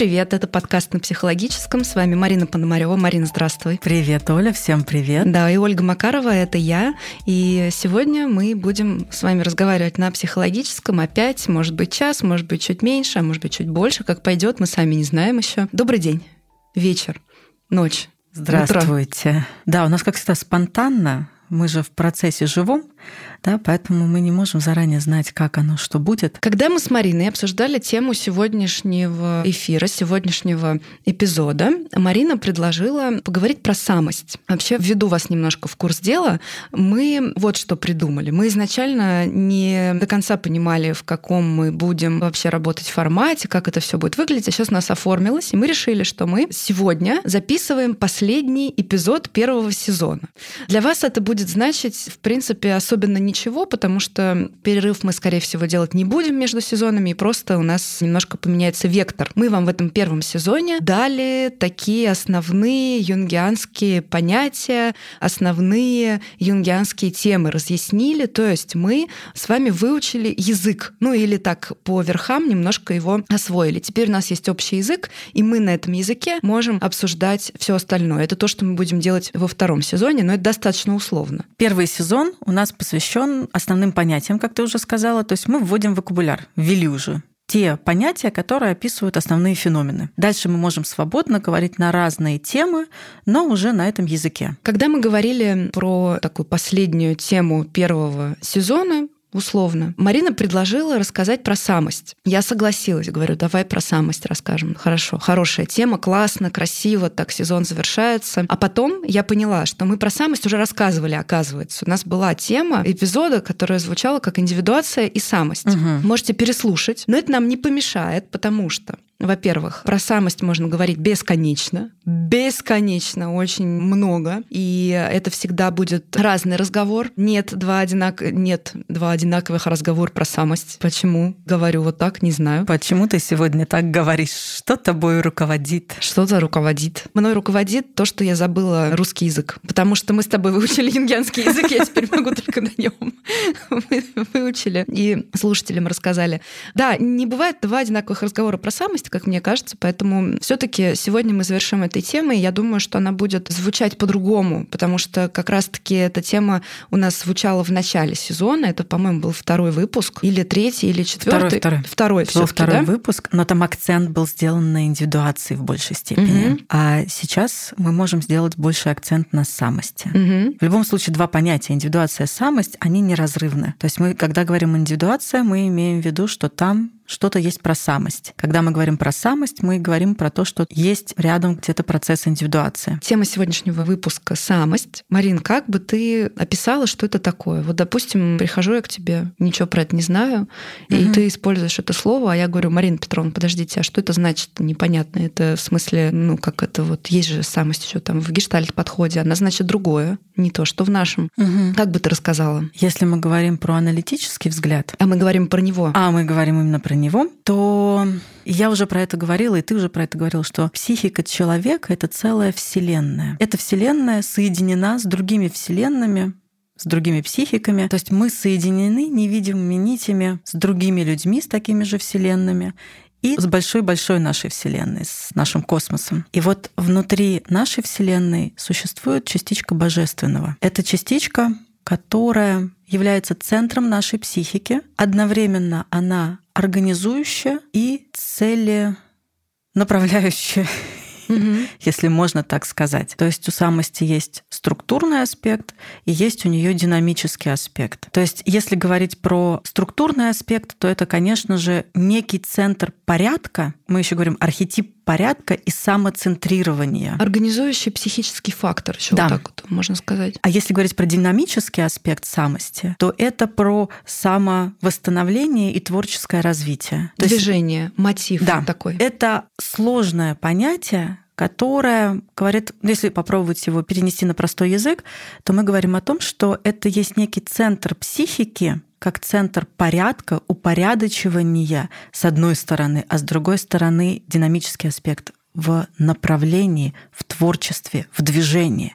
Привет, это подкаст на психологическом. С вами Марина Пономарева. Марина, здравствуй. Привет, Оля, всем привет. Да, и Ольга Макарова, это я. И сегодня мы будем с вами разговаривать на психологическом опять, может быть, час, может быть, чуть меньше, а может быть, чуть больше. Как пойдет, мы сами не знаем еще. Добрый день, вечер, ночь. Здравствуйте. Утро. Да, у нас, как всегда, спонтанно. Мы же в процессе живом, да, поэтому мы не можем заранее знать, как оно, что будет. Когда мы с Мариной обсуждали тему сегодняшнего эфира, сегодняшнего эпизода, Марина предложила поговорить про самость. Вообще, введу вас немножко в курс дела, мы вот что придумали. Мы изначально не до конца понимали, в каком мы будем вообще работать формате, как это все будет выглядеть, а сейчас у нас оформилось, и мы решили, что мы сегодня записываем последний эпизод первого сезона. Для вас это будет значить, в принципе, особенно ничего, потому что перерыв мы, скорее всего, делать не будем между сезонами, и просто у нас немножко поменяется вектор. Мы вам в этом первом сезоне дали такие основные юнгианские понятия, основные юнгианские темы разъяснили, то есть мы с вами выучили язык, ну или так по верхам немножко его освоили. Теперь у нас есть общий язык, и мы на этом языке можем обсуждать все остальное. Это то, что мы будем делать во втором сезоне, но это достаточно условно. Первый сезон у нас посвящен основным понятиям, как ты уже сказала. То есть мы вводим вокабуляр, ввели уже те понятия, которые описывают основные феномены. Дальше мы можем свободно говорить на разные темы, но уже на этом языке. Когда мы говорили про такую последнюю тему первого сезона, условно. Марина предложила рассказать про самость. Я согласилась, говорю, давай про самость расскажем. Хорошо, хорошая тема, классно, красиво, так сезон завершается. А потом я поняла, что мы про самость уже рассказывали, оказывается. У нас была тема эпизода, которая звучала как индивидуация и самость. Угу. Можете переслушать, но это нам не помешает, потому что во-первых, про самость можно говорить бесконечно, бесконечно, очень много, и это всегда будет разный разговор. Нет два, одинак... Нет два одинаковых разговора про самость. Почему говорю вот так, не знаю. Почему ты сегодня так говоришь? Что тобой руководит? Что-то руководит. Мной руководит то, что я забыла русский язык. Потому что мы с тобой выучили юнгианский язык, я теперь могу только на нем. Мы выучили и слушателям рассказали. Да, не бывает два одинаковых разговора про самость, как мне кажется, поэтому все-таки сегодня мы завершим этой темой. Я думаю, что она будет звучать по-другому, потому что как раз-таки эта тема у нас звучала в начале сезона. Это, по-моему, был второй выпуск, или третий, или четвертый. Второй, второй. Второй, второй да? выпуск, но там акцент был сделан на индивидуации в большей степени. Угу. А сейчас мы можем сделать больше акцент на самости. Угу. В любом случае, два понятия индивидуация и самость, они неразрывны. То есть мы, когда говорим индивидуация, мы имеем в виду, что там что-то есть про самость. Когда мы говорим про самость, мы говорим про то, что есть рядом где-то процесс индивидуации. Тема сегодняшнего выпуска — самость. Марин, как бы ты описала, что это такое? Вот, допустим, прихожу я к тебе, ничего про это не знаю, и Мгм. ты используешь это слово, а я говорю, Марина Петровна, подождите, а что это значит? Непонятно. Это в смысле, ну, как это вот, есть же самость еще там в гештальт-подходе, она значит другое, не то, что в нашем. Как бы ты рассказала? Если мы говорим про аналитический взгляд, А мы говорим про него. а мы говорим именно про него, то я уже про это говорила, и ты уже про это говорил, что психика человека — это целая вселенная. Эта вселенная соединена с другими вселенными, с другими психиками. То есть мы соединены невидимыми нитями с другими людьми, с такими же вселенными, и с большой-большой нашей Вселенной, с нашим космосом. И вот внутри нашей Вселенной существует частичка божественного. Это частичка, которая является центром нашей психики. Одновременно она организующая и целенаправляющая, Мгм. если можно так сказать. То есть у самости есть структурный аспект и есть у нее динамический аспект. То есть если говорить про структурный аспект, то это, конечно же, некий центр порядка. Мы еще говорим архетип порядка и самоцентрирования. Организующий психический фактор, еще Да. вот так вот можно сказать. А если говорить про динамический аспект самости, то это про самовосстановление и творческое развитие. То есть Движение, мотив Да. такой. это сложное понятие, которое говорит, ну, если попробовать его перенести на простой язык, то мы говорим о том, что это есть некий центр психики, как центр порядка, упорядочивания с одной стороны, а с другой стороны динамический аспект в направлении, в творчестве, в движении.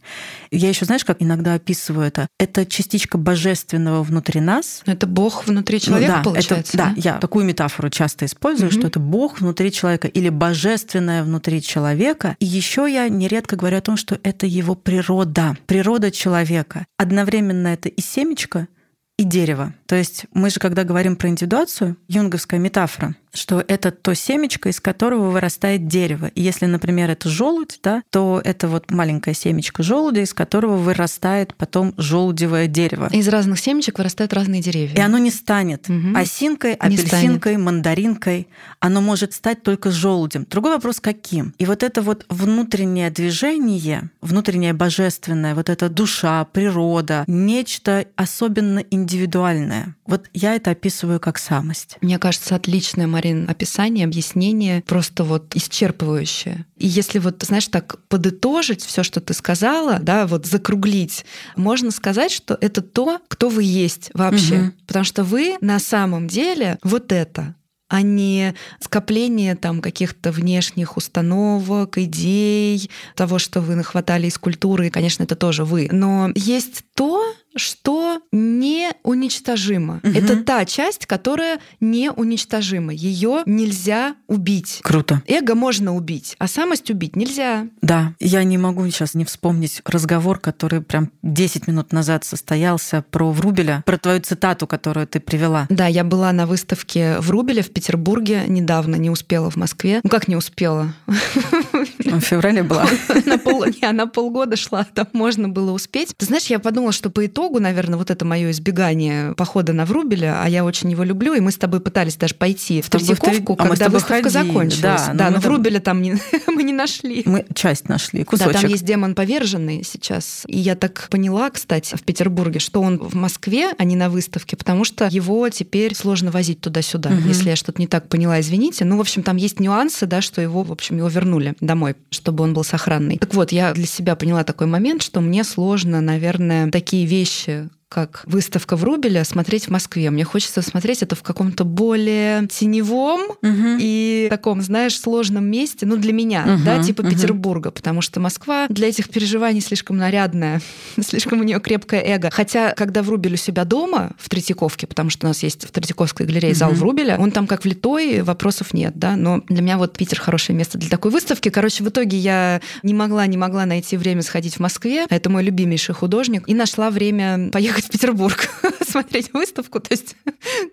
Я еще, знаешь, как иногда описываю это? Это частичка божественного внутри нас. Это Бог внутри человека, ну, да, получается? Это, да? да, я такую метафору часто использую, угу. что это Бог внутри человека или божественное внутри человека. И еще я нередко говорю о том, что это его природа, природа человека. Одновременно это и семечко, и дерево. То есть мы же, когда говорим про индивидуацию, юнговская метафора, что это то семечко, из которого вырастает дерево. И если, например, это желудь, да, то это вот маленькое семечко желудя, из которого вырастает потом желудевое дерево. Из разных семечек вырастают разные деревья. И оно не станет угу. осинкой, апельсинкой, мандаринкой. Оно может стать только желудем. Другой вопрос, каким? И вот это вот внутреннее движение, внутреннее божественное, вот эта душа, природа, нечто особенно индивидуальное. Вот я это описываю как самость. Мне кажется, отличная, Мария Марин, описание, объяснение просто вот исчерпывающее. И если вот, знаешь, так подытожить все, что ты сказала, да, вот закруглить, можно сказать, что это то, кто вы есть вообще. Угу. Потому что вы на самом деле вот это а не скопление там каких-то внешних установок, идей, того, что вы нахватали из культуры, конечно, это тоже вы. Но есть то, что не уничтожимо. Угу. Это та часть, которая не уничтожима. Ее нельзя убить. Круто. Эго можно убить, а самость убить нельзя. Да, я не могу сейчас не вспомнить разговор, который прям 10 минут назад состоялся про Врубеля, про твою цитату, которую ты привела. Да, я была на выставке Врубеля в Петербурге недавно, не успела в Москве. Ну как не успела? В феврале была. На, пол, не, на полгода шла, там можно было успеть. Ты знаешь, я подумала, что по итогу наверное, вот это мое избегание похода на Врубеля, а я очень его люблю, и мы с тобой пытались даже пойти в Третьяковку, а когда выставка ходили. закончилась. Да, да но, но Врубеля там не, мы не нашли. Мы часть нашли, кусочек. Да, там есть демон поверженный сейчас. И я так поняла, кстати, в Петербурге, что он в Москве, а не на выставке, потому что его теперь сложно возить туда-сюда. Угу. Если я что-то не так поняла, извините. Ну, в общем, там есть нюансы, да, что его, в общем, его вернули домой, чтобы он был сохранный. Так вот, я для себя поняла такой момент, что мне сложно, наверное, такие вещи как выставка в Рубеле, смотреть в Москве. Мне хочется смотреть это в каком-то более теневом угу. и таком, знаешь, сложном месте, ну, для меня, угу, да, типа угу. Петербурга, потому что Москва для этих переживаний слишком нарядная, слишком у нее крепкое эго. Хотя, когда в Рубеле у себя дома, в Третьяковке, потому что у нас есть в Третьяковской галерее угу. зал в Рубеле, он там как влитой, вопросов нет, да, но для меня вот Питер хорошее место для такой выставки. Короче, в итоге я не могла, не могла найти время сходить в Москве, это мой любимейший художник, и нашла время поехать в Петербург смотреть выставку. То есть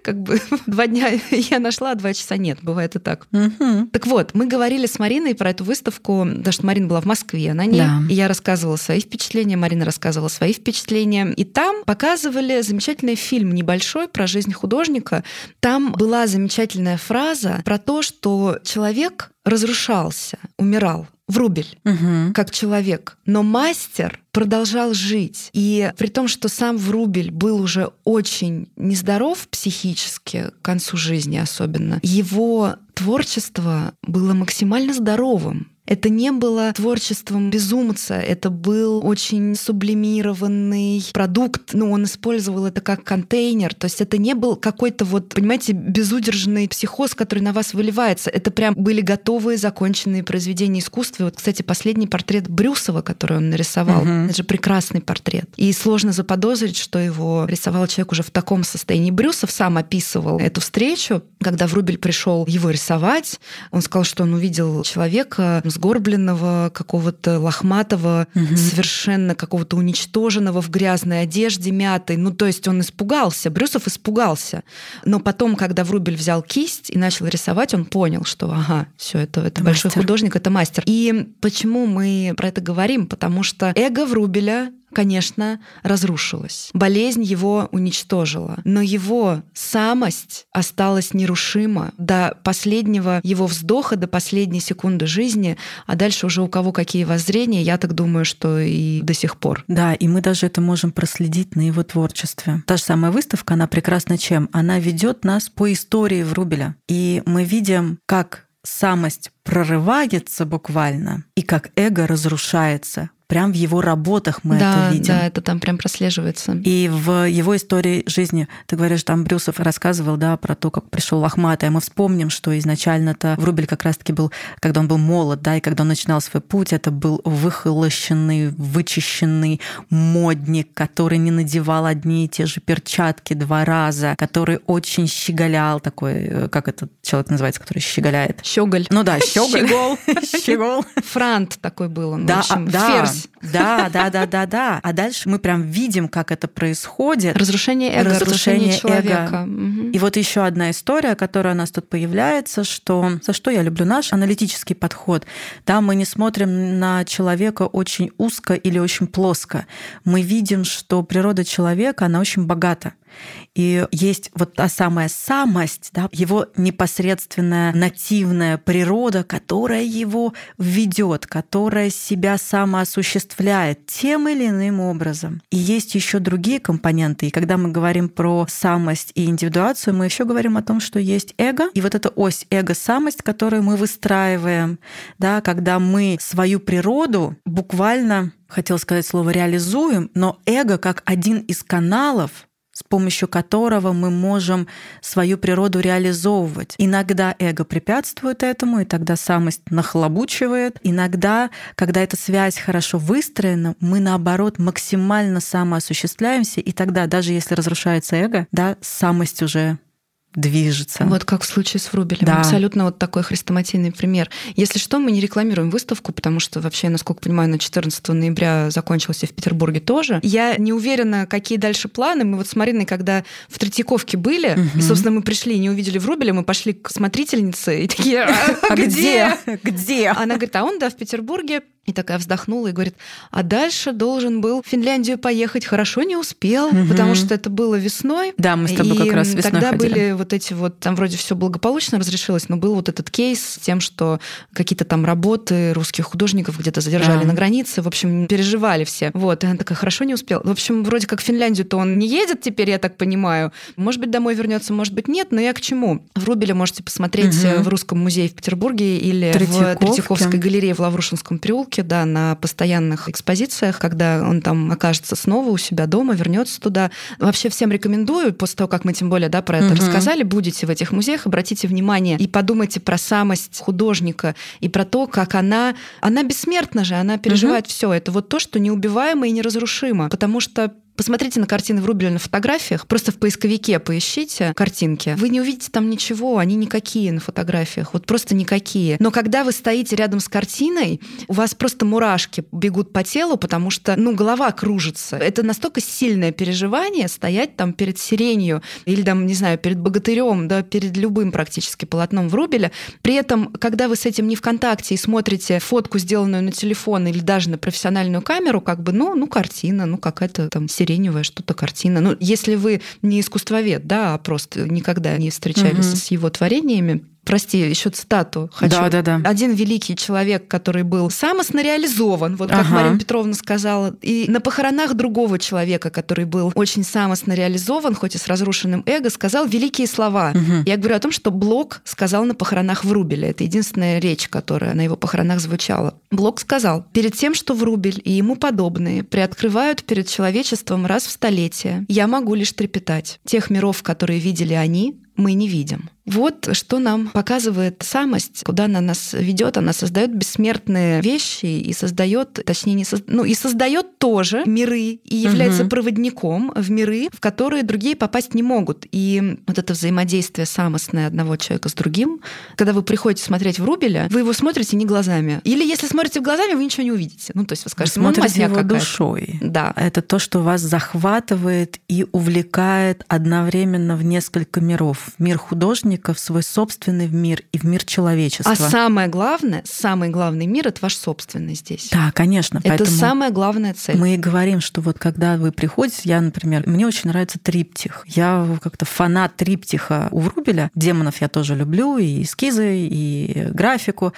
как бы два дня я нашла, а два часа нет. Бывает и так. Угу. Так вот, мы говорили с Мариной про эту выставку, потому что Марина была в Москве на ней. Да. И я рассказывала свои впечатления, Марина рассказывала свои впечатления. И там показывали замечательный фильм небольшой про жизнь художника. Там была замечательная фраза про то, что человек разрушался, умирал. Врубель угу. как человек. Но мастер продолжал жить. И при том, что сам Врубель был уже очень нездоров психически, к концу жизни особенно, его творчество было максимально здоровым. Это не было творчеством безумца, это был очень сублимированный продукт. Ну, он использовал это как контейнер. То есть это не был какой-то вот, понимаете, безудержный психоз, который на вас выливается. Это прям были готовые, законченные произведения искусства. И вот, кстати, последний портрет Брюсова, который он нарисовал, угу. это же прекрасный портрет. И сложно заподозрить, что его рисовал человек уже в таком состоянии. Брюсов сам описывал эту встречу, когда Врубель пришел его рисовать. Он сказал, что он увидел человека сгорбленного, какого-то лохматого, угу. совершенно какого-то уничтоженного в грязной одежде, мятой. Ну, то есть он испугался, Брюсов испугался. Но потом, когда Врубель взял кисть и начал рисовать, он понял, что ага, все это, это большой художник, это мастер. И почему мы про это говорим? Потому что эго Врубеля конечно, разрушилось. Болезнь его уничтожила, но его самость осталась нерушима до последнего его вздоха, до последней секунды жизни, а дальше уже у кого какие воззрения, я так думаю, что и до сих пор. Да, и мы даже это можем проследить на его творчестве. Та же самая выставка, она прекрасна чем? Она ведет нас по истории Врубеля. И мы видим, как самость прорывается буквально, и как эго разрушается прям в его работах мы да, это видим. Да, это там прям прослеживается. И в его истории жизни, ты говоришь, там Брюсов рассказывал, да, про то, как пришел Лохматый, а мы вспомним, что изначально-то Врубель как раз-таки был, когда он был молод, да, и когда он начинал свой путь, это был выхолощенный, вычищенный модник, который не надевал одни и те же перчатки два раза, который очень щеголял, такой, э, как этот человек называется, который щеголяет? Щеголь. Ну да, щеголь. Щегол. Щегол. Франт такой был он. Да, в общем, да, Ферзь. да, да, да, да, да. А дальше мы прям видим, как это происходит. Разрушение эго, разрушение, человека. Мгм. И вот еще одна история, которая у нас тут появляется, что за что я люблю наш аналитический подход. Да, мы не смотрим на человека очень узко или очень плоско. Мы видим, что природа человека, она очень богата. И есть вот та самая самость, да, его непосредственная нативная природа, которая его ведет, которая себя самоосуществляет тем или иным образом. И есть еще другие компоненты. И когда мы говорим про самость и индивидуацию, мы еще говорим о том, что есть эго, и вот эта ось эго-самость, которую мы выстраиваем, да, когда мы свою природу буквально хотел сказать слово реализуем, но эго как один из каналов с помощью которого мы можем свою природу реализовывать. Иногда эго препятствует этому, и тогда самость нахлобучивает. Иногда, когда эта связь хорошо выстроена, мы наоборот максимально самоосуществляемся, и тогда, даже если разрушается эго, да, самость уже движется. Вот как в случае с Врубелем. Да. Абсолютно вот такой хрестоматийный пример. Если что, мы не рекламируем выставку, потому что вообще, насколько понимаю, на 14 ноября закончился в Петербурге тоже. Я не уверена, какие дальше планы. Мы вот с Мариной, когда в Третьяковке были, Мгм. и, собственно, мы пришли и не увидели Врубеля, мы пошли к смотрительнице и такие, а, А где? Где? Она говорит, а он, да, в Петербурге. И такая вздохнула и говорит, а дальше должен был в Финляндию поехать. Хорошо, не успел, Мгм. потому что это было весной. Да, мы с тобой И как раз весной тогда ходили. были вот эти вот, там вроде все благополучно разрешилось, но был вот этот кейс с тем, что какие-то там работы русских художников где-то задержали Да. на границе. В общем, переживали все. Вот, и она такая, хорошо, не успел. В общем, вроде как в Финляндию-то он не едет теперь, я так понимаю. Может быть, домой вернется, может быть, нет, но я к чему? В Рубеле можете посмотреть э, в Русском музее в Петербурге или Третьяковке. в Третьяковской галерее в Лаврушинском переулке, да, на постоянных экспозициях, когда он там окажется снова у себя дома, вернется туда. Вообще всем рекомендую, после того, как мы тем более да, про это Мгм. рассказали, будете в этих музеях, обратите внимание и подумайте про самость художника и про то, как она, она бессмертна же, она переживает все. Это вот то, что неубиваемо и неразрушимо, потому что Посмотрите на картины Врубеля на фотографиях, просто в поисковике поищите картинки. Вы не увидите там ничего, они никакие на фотографиях, вот просто никакие. Но когда вы стоите рядом с картиной, у вас просто мурашки бегут по телу, потому что, ну, голова кружится. Это настолько сильное переживание стоять там перед сиренью или там, не знаю, перед богатырем, да, перед любым практически полотном Врубеля. При этом, когда вы с этим не в контакте и смотрите фотку, сделанную на телефон или даже на профессиональную камеру, как бы, ну, ну, картина, ну, какая-то там сиреневая что-то картина. Ну, если вы не искусствовед, да, а просто никогда не встречались Мгм. с его творениями, Прости, еще цитату хочу. Да, да, да. Один великий человек, который был самостно реализован, вот как Ага. Марина Петровна сказала, и на похоронах другого человека, который был очень самостно реализован, хоть и с разрушенным эго, сказал великие слова. Мгм. Я говорю о том, что Блок сказал на похоронах Врубеля. Это единственная речь, которая на его похоронах звучала. Блок сказал, перед тем, что Врубель и ему подобные приоткрывают перед человечеством раз в столетие, я могу лишь трепетать. Тех миров, которые видели они, мы не видим. Вот что нам показывает самость, куда она нас ведет. Она создает бессмертные вещи и создает, точнее, не соз- ну и создает тоже миры и является Мгм. проводником в миры, в которые другие попасть не могут. И вот это взаимодействие самостное одного человека с другим, когда вы приходите смотреть в Рубеля, вы его смотрите не глазами. Или если смотрите глазами, вы ничего не увидите. Ну, то есть вы Вы скажете, ну, смотрите его душой. Да. Это то, что вас захватывает и увлекает одновременно в несколько миров. В мир художника, в свой собственный мир и в мир человечества. А самое главное, самый главный мир это ваш собственный здесь. Да, конечно. Это самая главная цель. Мы и говорим, что вот когда вы приходите, я, например, мне очень нравится триптих. Я как-то фанат триптиха у Врубеля. Демонов я тоже люблю, и эскизы, и графику.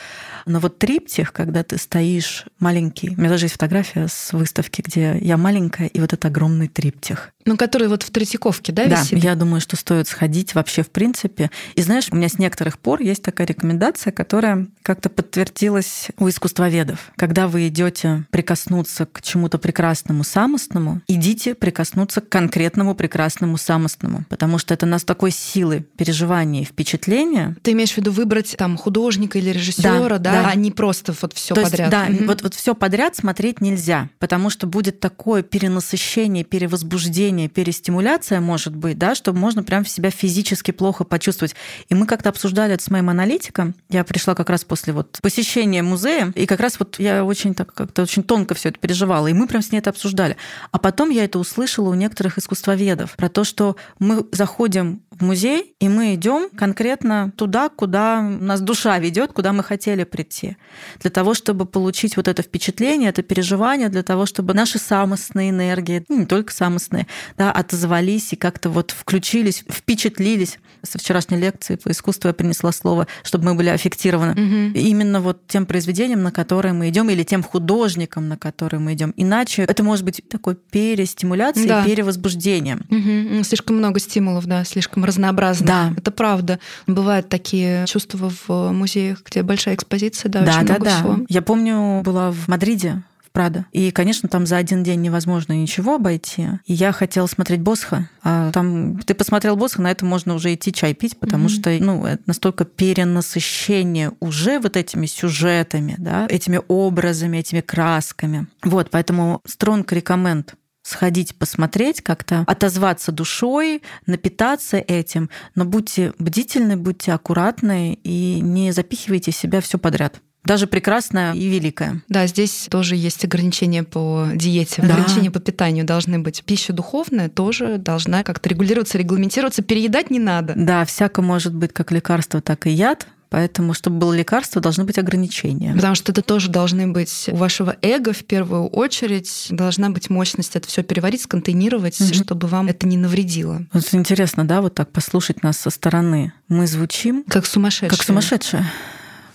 Но вот триптих, когда ты стоишь маленький, у меня даже есть фотография с выставки, где я маленькая, и вот это огромный триптих. Ну, который вот в Третьяковке, да, Да, висит? я думаю, что стоит сходить вообще в принципе. И знаешь, у меня с некоторых пор есть такая рекомендация, которая как-то подтвердилась у искусствоведов. Когда вы идете прикоснуться к чему-то прекрасному, самостному, идите прикоснуться к конкретному прекрасному самостному, потому что это нас такой силы переживания и впечатления. Ты имеешь в виду выбрать там художника или режиссера, да, да, да. а не просто вот все подряд. Есть, да, угу. вот, вот все подряд смотреть нельзя, потому что будет такое перенасыщение, перевозбуждение, перестимуляция, может быть, да, что можно прям в себя физически плохо почувствовать. И мы как-то обсуждали это с моим аналитиком. Я пришла как раз после вот посещения музея, и как раз вот я очень так как-то очень тонко все это переживала, и мы прям с ней это обсуждали. А потом я это услышала у некоторых искусствоведов про то, что мы заходим в музей, и мы идем конкретно туда, куда нас душа ведет, куда мы хотели прийти. Для того, чтобы получить вот это впечатление, это переживание, для того, чтобы наши самостные энергии, ну, не только самостные, да, отозвались и как-то вот включились, впечатлились. Со вчерашней лекции по искусству я принесла слово, чтобы мы были аффектированы. Угу. Именно вот тем произведением, на которое мы идем, или тем художником, на который мы идем. Иначе это может быть такой перестимуляцией, да. перевозбуждением. Угу. Слишком много стимулов, да, слишком разнообразно. Да. Это правда. Бывают такие чувства в музеях, где большая экспозиция, да, да очень да, много да. всего. Я помню, была в Мадриде Прада. И, конечно, там за один день невозможно ничего обойти. И я хотела смотреть Босха. А там ты посмотрел Босха, на это можно уже идти чай пить, потому mm-hmm. что ну, это настолько перенасыщение уже вот этими сюжетами, да, этими образами, этими красками. Вот, поэтому стронг рекоменд сходить посмотреть, как-то отозваться душой, напитаться этим, но будьте бдительны, будьте аккуратны и не запихивайте в себя все подряд даже прекрасное и великое. Да, здесь тоже есть ограничения по диете, да. ограничения по питанию должны быть. Пища духовная тоже должна как-то регулироваться, регламентироваться. Переедать не надо. Да, всяко может быть как лекарство, так и яд. Поэтому, чтобы было лекарство, должны быть ограничения. Потому что это тоже должны быть у вашего эго в первую очередь должна быть мощность это все переварить, сконтейнировать, угу. чтобы вам это не навредило. Вот интересно, да, вот так послушать нас со стороны. Мы звучим как сумасшедшие. Как сумасшедшие.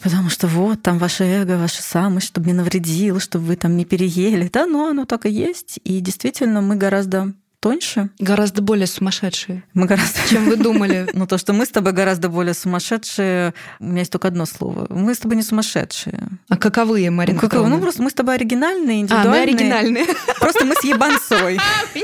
Потому что вот там ваше эго, ваше самость, чтобы не навредил, чтобы вы там не переели. Да, но оно так и есть. И действительно, мы гораздо тоньше. Гораздо более сумасшедшие. Мы гораздо... Чем вы думали. Ну, то, что мы с тобой гораздо более сумасшедшие, у меня есть только одно слово. Мы с тобой не сумасшедшие. А каковые, Марина ну, каковые? Ну, просто мы с тобой оригинальные, индивидуальные. А, мы оригинальные. Просто мы с ебанцой.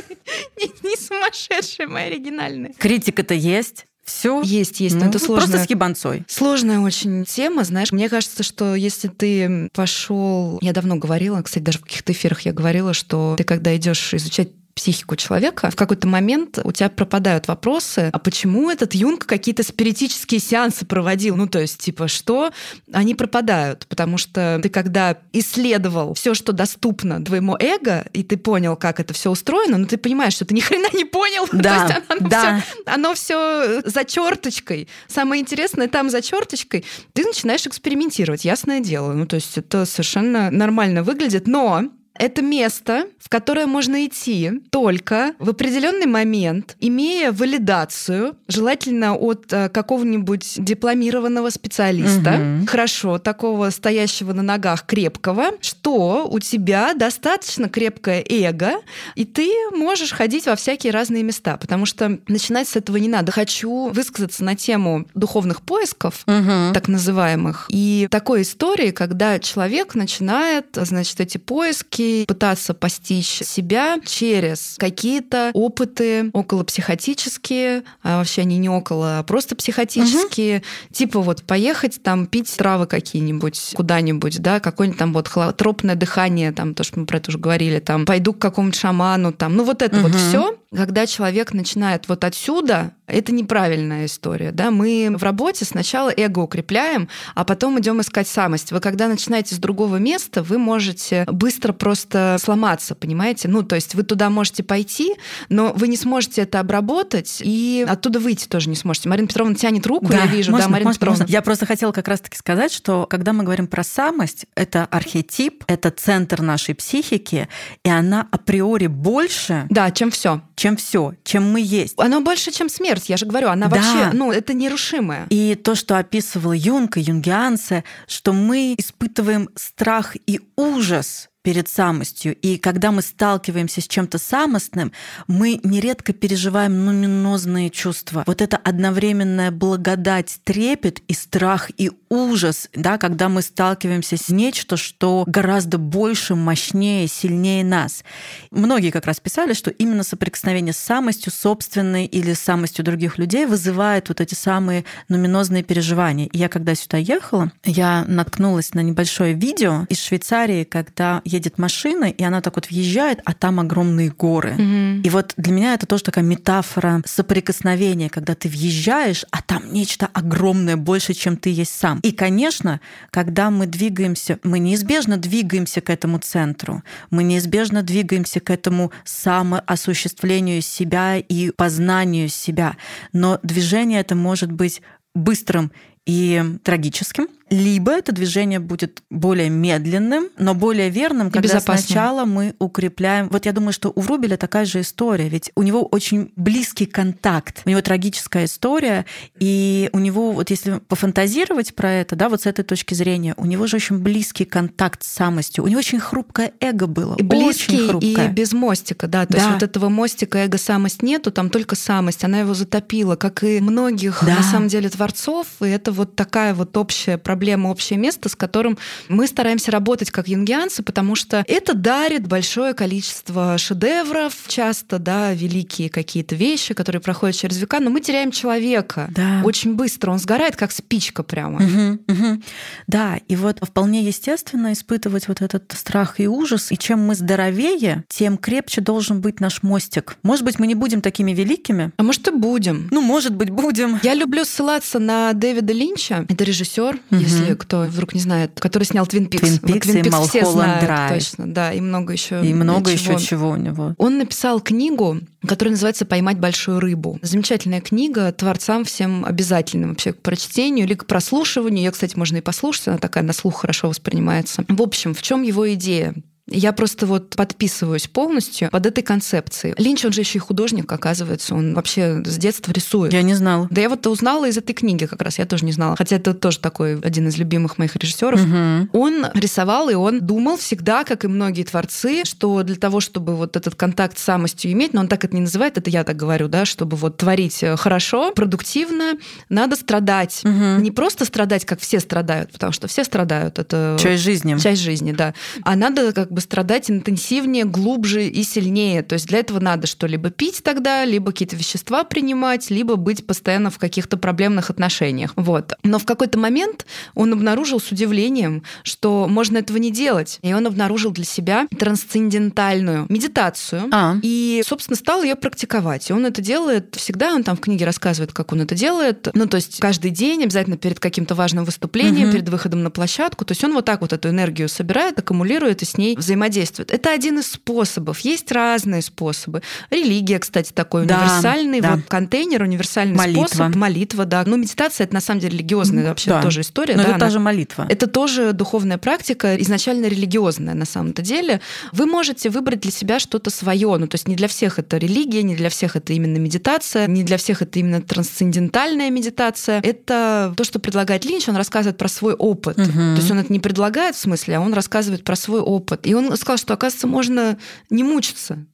Не сумасшедшие, мы оригинальные. Критика-то есть. Все есть, есть, ну, это сложно. Просто с ебанцой. Сложная очень тема, знаешь. Мне кажется, что если ты пошел, я давно говорила, кстати, даже в каких-то эфирах я говорила, что ты когда идешь изучать психику человека, в какой-то момент у тебя пропадают вопросы, а почему этот Юнг какие-то спиритические сеансы проводил? Ну, то есть, типа, что? Они пропадают, потому что ты когда исследовал все, что доступно твоему эго, и ты понял, как это все устроено, но ты понимаесть, что ты ни хрена не понял. Да, то есть оно да. Всё, оно все за черточкой. Самое интересное там за черточкой. Ты начинаешь экспериментировать, ясное дело. Ну, то есть это совершенно нормально выглядит, но это место, в которое можно идти только в определенный момент, имея валидацию, желательно от э, какого-нибудь дипломированного специалиста, угу. хорошо, такого стоящего на ногах крепкого, что у тебя достаточно крепкое эго, и ты можешь ходить во всякие разные места, потому что начинать с этого не надо. Хочу высказаться на тему духовных поисков, угу. так называемых, и такой истории, когда человек начинает, значит, эти поиски пытаться постичь себя через какие-то опыты околопсихотические, а вообще они не около, а просто психотические, угу. типа вот поехать там пить травы какие-нибудь куда-нибудь, да, какое-нибудь там вот холотропное дыхание, там то, что мы про это уже говорили, там пойду к какому-то шаману, там, ну вот это угу. вот все, когда человек начинает вот отсюда, это неправильная история. Да? Мы в работе сначала эго укрепляем, а потом идем искать самость. Вы когда начинаете с другого места, вы можете быстро просто сломаться, понимаете? Ну, то есть вы туда можете пойти, но вы не сможете это обработать, и оттуда выйти тоже не сможете. Марина Петровна тянет руку, да, я вижу, можно, да, Марина можно, Петровна. Можно. Я просто хотела как раз-таки сказать, что когда мы говорим про самость, это архетип, это центр нашей психики, и она априори больше, да, чем все чем все, чем мы есть. Оно больше, чем смерть, я же говорю, она да. вообще, ну, это нерушимое. И то, что описывал Юнг и юнгианцы, что мы испытываем страх и ужас перед самостью. И когда мы сталкиваемся с чем-то самостным, мы нередко переживаем нуминозные чувства. Вот это одновременная благодать, трепет и страх, и ужас, да, когда мы сталкиваемся с нечто, что гораздо больше, мощнее, сильнее нас. Многие как раз писали, что именно соприкосновение с самостью собственной или с самостью других людей вызывает вот эти самые нуминозные переживания. И я когда сюда ехала, я наткнулась на небольшое видео из Швейцарии, когда едет машина, и она так вот въезжает, а там огромные горы. Мгм. И вот для меня это тоже такая метафора соприкосновения, когда ты въезжаешь, а там нечто огромное, больше, чем ты есть сам. И, конечно, когда мы двигаемся, мы неизбежно двигаемся к этому центру, мы неизбежно двигаемся к этому самоосуществлению себя и познанию себя. Но движение это может быть быстрым и трагическим, либо это движение будет более медленным, но более верным, когда безопасным. сначала мы укрепляем. Вот я думаю, что у Врубеля такая же история, ведь у него очень близкий контакт, у него трагическая история, и у него, вот если пофантазировать про это, да, вот с этой точки зрения, у него же очень близкий контакт с самостью, у него очень хрупкое эго было, И близкий, очень хрупкое. и без мостика, да. То Да. есть вот этого мостика эго-самость нету, там только самость. Она его затопила, как и многих, Да. на самом деле, творцов. И это вот такая вот общая проблема, общее место, с которым мы стараемся работать как юнгианцы, потому что это дарит большое количество шедевров, часто, да, великие какие-то вещи, которые проходят через века, но мы теряем человека Да. очень быстро. Он сгорает, как спичка прямо. Мгм, мгм. Да, и вот вполне естественно испытывать вот этот страх и ужас. И чем мы здоровее, тем крепче должен быть наш мостик. Может быть, мы не будем такими великими. А может и будем. Ну, может быть, будем. Я люблю ссылаться на Дэвида Линча. Это режиссер, Мгм. Если кто вдруг не знает, который снял Твин Пикс. Вот Peaks и знают Drive. точно, да, и много еще. И много еще чего у него. Он написал книгу, которая называется «Поймать большую рыбу». Замечательная книга, творцам всем обязательно вообще к прочтению или к прослушиванию. Ее, кстати, можно и послушать, она такая на слух хорошо воспринимается. В общем, в чем его идея? Я просто вот подписываюсь полностью под этой концепцией. Линч, он же еще и художник, оказывается. Он вообще с детства рисует. Я не знал. Да я вот узнала из этой книги как раз, я тоже не знала. Хотя это тоже такой один из любимых моих режиссеров. Мгм. Он рисовал, и он думал всегда, как и многие творцы, что для того, чтобы вот этот контакт с самостью иметь, но он так это не называет, это я так говорю, да, чтобы вот творить э, хорошо, продуктивно, надо страдать. Мгм. Не просто страдать, как все страдают, потому что все страдают, это Часть жизни. часть жизни, да. А надо как бы страдать интенсивнее, глубже и сильнее. То есть для этого надо что либо пить тогда, либо какие-то вещества принимать, либо быть постоянно в каких-то проблемных отношениях. Вот. Но в какой-то момент он обнаружил с удивлением, что можно этого не делать. И он обнаружил для себя трансцендентальную медитацию. А, И, собственно, стал ее практиковать. И он это делает всегда, он там в книге рассказывает, как он это делает. Ну, то есть каждый день, обязательно перед каким-то важным выступлением, Мгм. перед выходом на площадку. То есть он вот так вот эту энергию собирает, аккумулирует и с ней взаимодействует. Это один из способов. Есть разные способы. Религия, кстати, такой универсальный да. вот контейнер, универсальный Молитва. способ. Молитва, да. Ну, медитация — это на самом деле религиозная вообще да. тоже история. но да, это она- же молитва. это тоже духовная практика, изначально религиозная на самом-то деле. Вы можете выбрать для себя что-то свое. Ну, то есть не для всех это религия, не для всех это именно медитация, не для всех это именно трансцендентальная медитация. Это то, что предлагает Линч, он рассказывает про свой опыт. Мгм. То есть он это не предлагает в смысле, а он рассказывает про свой опыт. И он сказал, что, оказывается, можно не мучиться.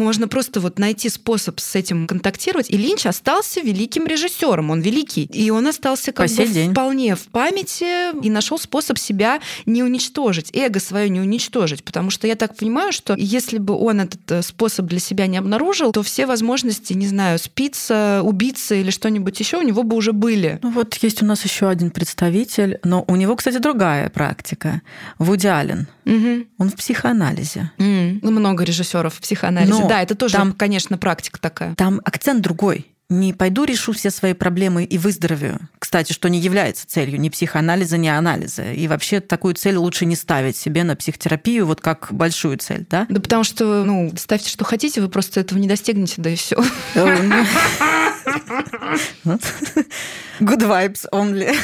Можно просто вот найти способ с этим контактировать. И Линч остался великим режиссером. Он великий. И он остался как По бы день. вполне в памяти и нашел способ себя не уничтожить, эго свое не уничтожить. Потому что я так понимаю, что если бы он этот э, способ для себя не обнаружил, то все возможности, не знаю, спиться, убиться или что-нибудь еще у него бы уже были. Ну вот есть у нас еще один представитель, но у него, кстати, другая практика. Вуди Аллен. Мгм. Он в психоанализе. Ну, Много режиссеров в психоанализе. Но да, это тоже, там- конечно, практика такая. Там акцент другой. Не пойду решу все свои проблемы и выздоровею. Кстати, что не является целью ни психоанализа, ни анализа. И вообще такую цель лучше не ставить себе на психотерапию, вот как большую цель, да? Да потому что, ну, ставьте, что хотите, вы просто этого не достигнете, да и все. Вот. Good vibes only.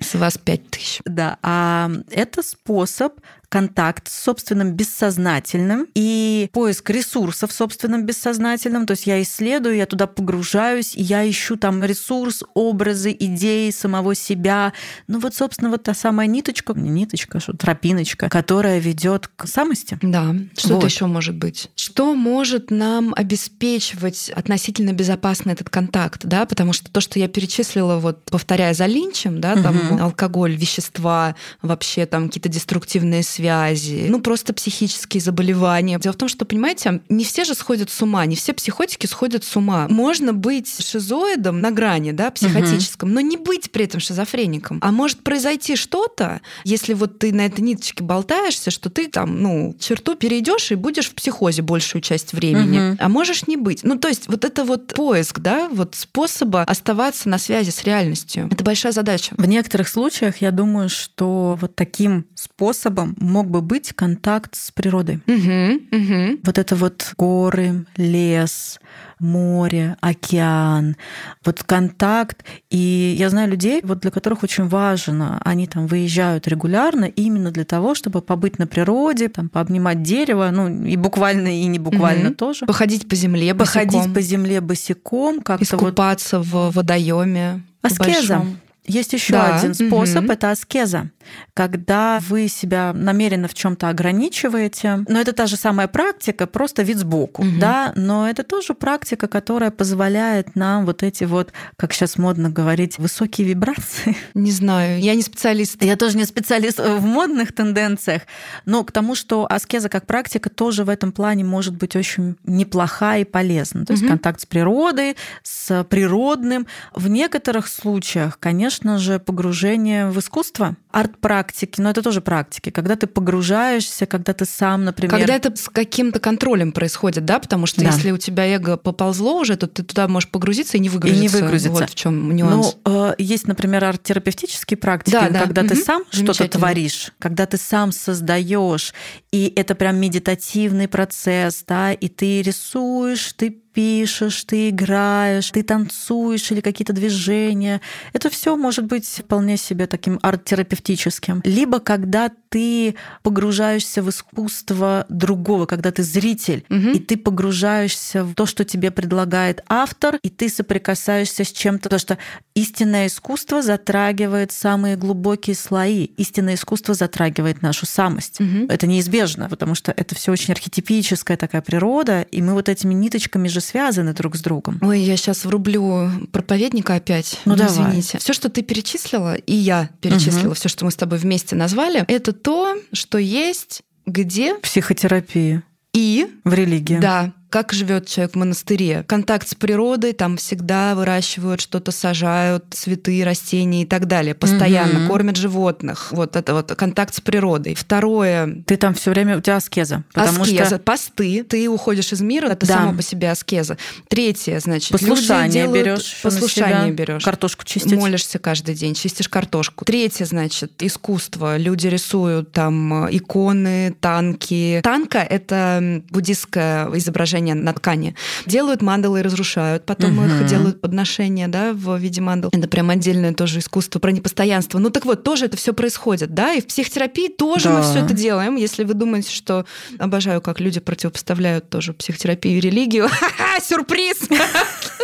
С вас пять тысяч. Да, а это способ контакт с собственным бессознательным и поиск ресурсов в собственном бессознательном. То есть я исследую, я туда погружаюсь, я ищу там ресурс, образы, идеи самого себя. Ну вот, собственно, вот та самая ниточка, не ниточка, что тропиночка, которая ведет к самости. Да, что-то вот. еще может быть. Что может нам обеспечивать относительно безопасный этот контакт, да, потому что то, что я перечислила, вот повторяя за Линчем, да, там угу. алкоголь, вещества, вообще там какие-то деструктивные связи, ну просто психические заболевания. Дело в том, что, понимаете, не все же сходят с ума, не все психотики сходят с ума. Можно быть шизоидом на грани, да, психотическом, угу. но не быть при этом шизофреником. А может произойти что-то, если вот ты на этой ниточке болтаешься, что ты там, ну, черту перейдешь и будешь в психозе большую часть времени, угу. а можешь не быть. Ну, то есть вот это вот поиск, да, вот способа оставаться на связи с реальностью. Это большая задача. В некоторых случаях я думаю, что вот таким способом мог бы быть контакт с природой. Угу, угу. Вот это вот горы, лес, море, океан, вот контакт. И я знаю людей, вот для которых очень важно, они там выезжают регулярно именно для того, чтобы побыть на природе, там, пообнимать дерево, ну и буквально, и не буквально угу. тоже. Походить по земле босиком. Походить по земле босиком. Как-то Искупаться вот... в водоеме. Аскеза. Есть еще да. один способ, угу. это аскеза когда вы себя намеренно в чем-то ограничиваете. Но это та же самая практика, просто вид сбоку, угу. да, но это тоже практика, которая позволяет нам вот эти вот, как сейчас модно говорить, высокие вибрации. Не знаю, я не специалист. Я тоже не специалист в модных тенденциях, но к тому, что аскеза как практика тоже в этом плане может быть очень неплоха и полезна. То есть угу. контакт с природой, с природным. В некоторых случаях, конечно же, погружение в искусство, арт практики, но это тоже практики, когда ты погружаешься, когда ты сам, например... Когда это с каким-то контролем происходит, да, потому что да. если у тебя эго поползло уже, то ты туда можешь погрузиться и не выгрузиться. И не выгрузиться. Вот в чем нюанс. Ну, есть, например, арт-терапевтические практики, да, да. когда угу. ты сам что-то творишь, когда ты сам создаешь, и это прям медитативный процесс, да, и ты рисуешь, ты пишешь, ты играешь, ты танцуешь или какие-то движения. Это все может быть вполне себе таким арт-терапевтическим. Либо когда ты погружаешься в искусство другого, когда ты зритель, угу. и ты погружаешься в то, что тебе предлагает автор, и ты соприкасаешься с чем-то, потому что истинное искусство затрагивает самые глубокие слои. Истинное искусство затрагивает нашу самость. Угу. Это неизбежно, потому что это все очень архетипическая такая природа, и мы вот этими ниточками же связаны друг с другом. Ой, я сейчас врублю проповедника опять. Ну, ну давай. извините. Все, что ты перечислила, и я перечислила, угу. все, что мы с тобой вместе назвали, это то, что есть где? Психотерапия. И в религии. Да, как живет человек в монастыре. Контакт с природой, там всегда выращивают что-то, сажают цветы, растения и так далее. Постоянно угу. кормят животных. Вот это вот контакт с природой. Второе. Ты там все время у тебя аскеза. Потому аскеза, что... посты. Ты уходишь из мира, это да. само по себе аскеза. Третье, значит, послушание берешь. Послушание берешь. Картошку чистить. Молишься каждый день, чистишь картошку. Третье, значит, искусство. Люди рисуют там иконы, танки. Танка это буддистское изображение изображения на ткани. Делают мандалы и разрушают, потом угу. их делают подношения да, в виде мандал. Это прям отдельное тоже искусство про непостоянство. Ну так вот, тоже это все происходит, да, и в психотерапии тоже да. мы все это делаем. Если вы думаете, что обожаю, как люди противопоставляют тоже психотерапию и религию, сюрприз!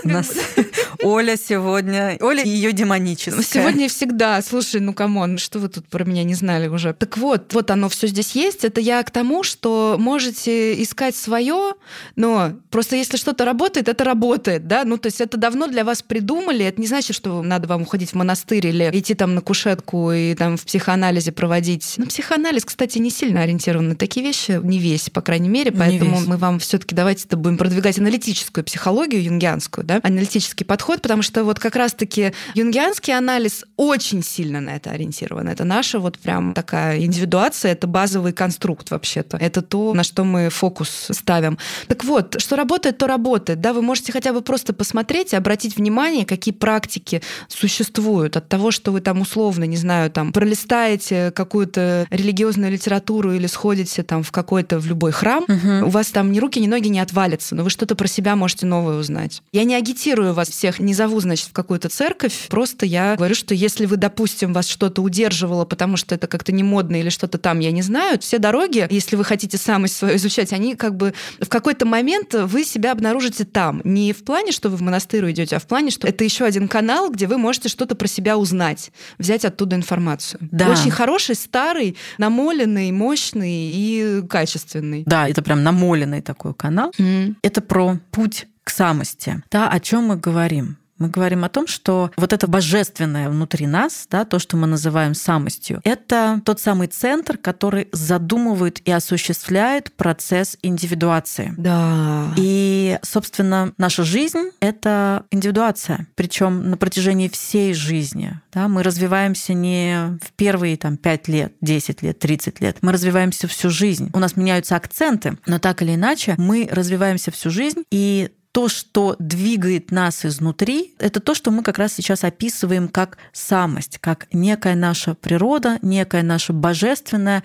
нас Оля сегодня, Оля ее демоническая. Сегодня и всегда. Слушай, ну come on, что вы тут про меня не знали уже? Так вот, вот оно все здесь есть. Это я к тому, что можете искать свое, но просто если что-то работает, это работает, да? Ну, то есть это давно для вас придумали. Это не значит, что надо вам уходить в монастырь или идти там на кушетку и там в психоанализе проводить. Ну, психоанализ, кстати, не сильно ориентирован на такие вещи, не весь, по крайней мере, поэтому мы вам все-таки давайте -то будем продвигать аналитическую психологию юнгианскую, да, аналитический подход, потому что вот как раз-таки юнгианский анализ очень сильно на это ориентирован. Это наша вот прям такая индивидуация, это базовый конструкт вообще-то. Это то, на что мы фокус ставим. Так вот, что работает, то работает. Да, вы можете хотя бы просто посмотреть и обратить внимание, какие практики существуют от того, что вы там условно, не знаю, там пролистаете какую-то религиозную литературу или сходите там в какой-то в любой храм, угу. у вас там ни руки, ни ноги не отвалятся, но вы что-то про себя можете новое узнать. Я не агитирую вас всех, не зову, значит, в какую-то церковь, просто я говорю, что если вы, допустим, вас что-то удерживало, потому что это как-то не модно или что-то там, я не знаю, все дороги, если вы хотите самость свою изучать, они как бы в какой-то момент вы себя обнаружите там. Не в плане, что вы в монастырь идете, а в плане, что это еще один канал, где вы можете что-то про себя узнать, взять оттуда информацию. Да. Очень хороший, старый, намоленный, мощный и качественный. Да, это прям намоленный такой канал. Mm. Это про путь к самости. Да, о чем мы говорим? Мы говорим о том, что вот это божественное внутри нас, да, то, что мы называем самостью, это тот самый центр, который задумывает и осуществляет процесс индивидуации. Да. И, собственно, наша жизнь — это индивидуация, причем на протяжении всей жизни. Да, мы развиваемся не в первые там, 5 лет, 10 лет, 30 лет. Мы развиваемся всю жизнь. У нас меняются акценты, но так или иначе мы развиваемся всю жизнь, и то, что двигает нас изнутри, это то, что мы как раз сейчас описываем как самость, как некая наша природа, некая наша божественная,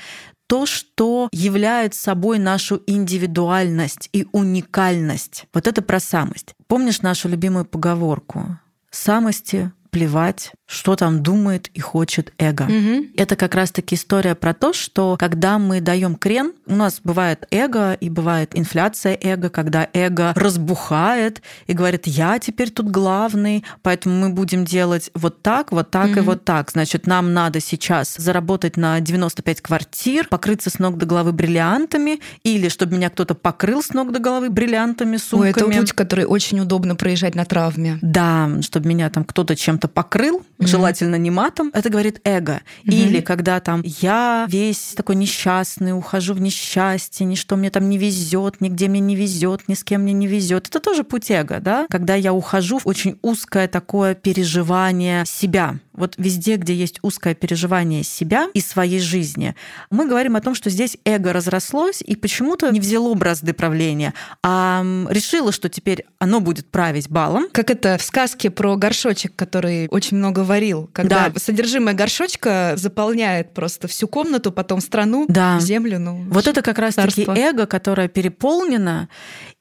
то, что является собой нашу индивидуальность и уникальность. Вот это про самость. Помнишь нашу любимую поговорку? Самости плевать, что там думает и хочет эго. Угу. Это как раз-таки история про то, что когда мы даем крен, у нас бывает эго и бывает инфляция эго, когда эго разбухает и говорит, я теперь тут главный, поэтому мы будем делать вот так, вот так угу. и вот так. Значит, нам надо сейчас заработать на 95 квартир, покрыться с ног до головы бриллиантами, или чтобы меня кто-то покрыл с ног до головы бриллиантами, сумками. Ой, это путь, который очень удобно проезжать на травме. Да, чтобы меня там кто-то чем-то покрыл, mm-hmm. желательно не матом, это говорит эго. Mm-hmm. Или когда там я весь такой несчастный, ухожу в несчастье, ничто мне там не везет, нигде мне не везет, ни с кем мне не везет. Это тоже путь эго, да? Когда я ухожу в очень узкое такое переживание себя. Вот везде, где есть узкое переживание себя и своей жизни, мы говорим о том, что здесь эго разрослось и почему-то не взяло бразды правления, а решило, что теперь оно будет править балом. Как это в сказке про горшочек, который очень много варил, когда да. содержимое горшочка заполняет просто всю комнату, потом страну, да. землю. Ну, вот это как раз-таки эго, которое переполнено,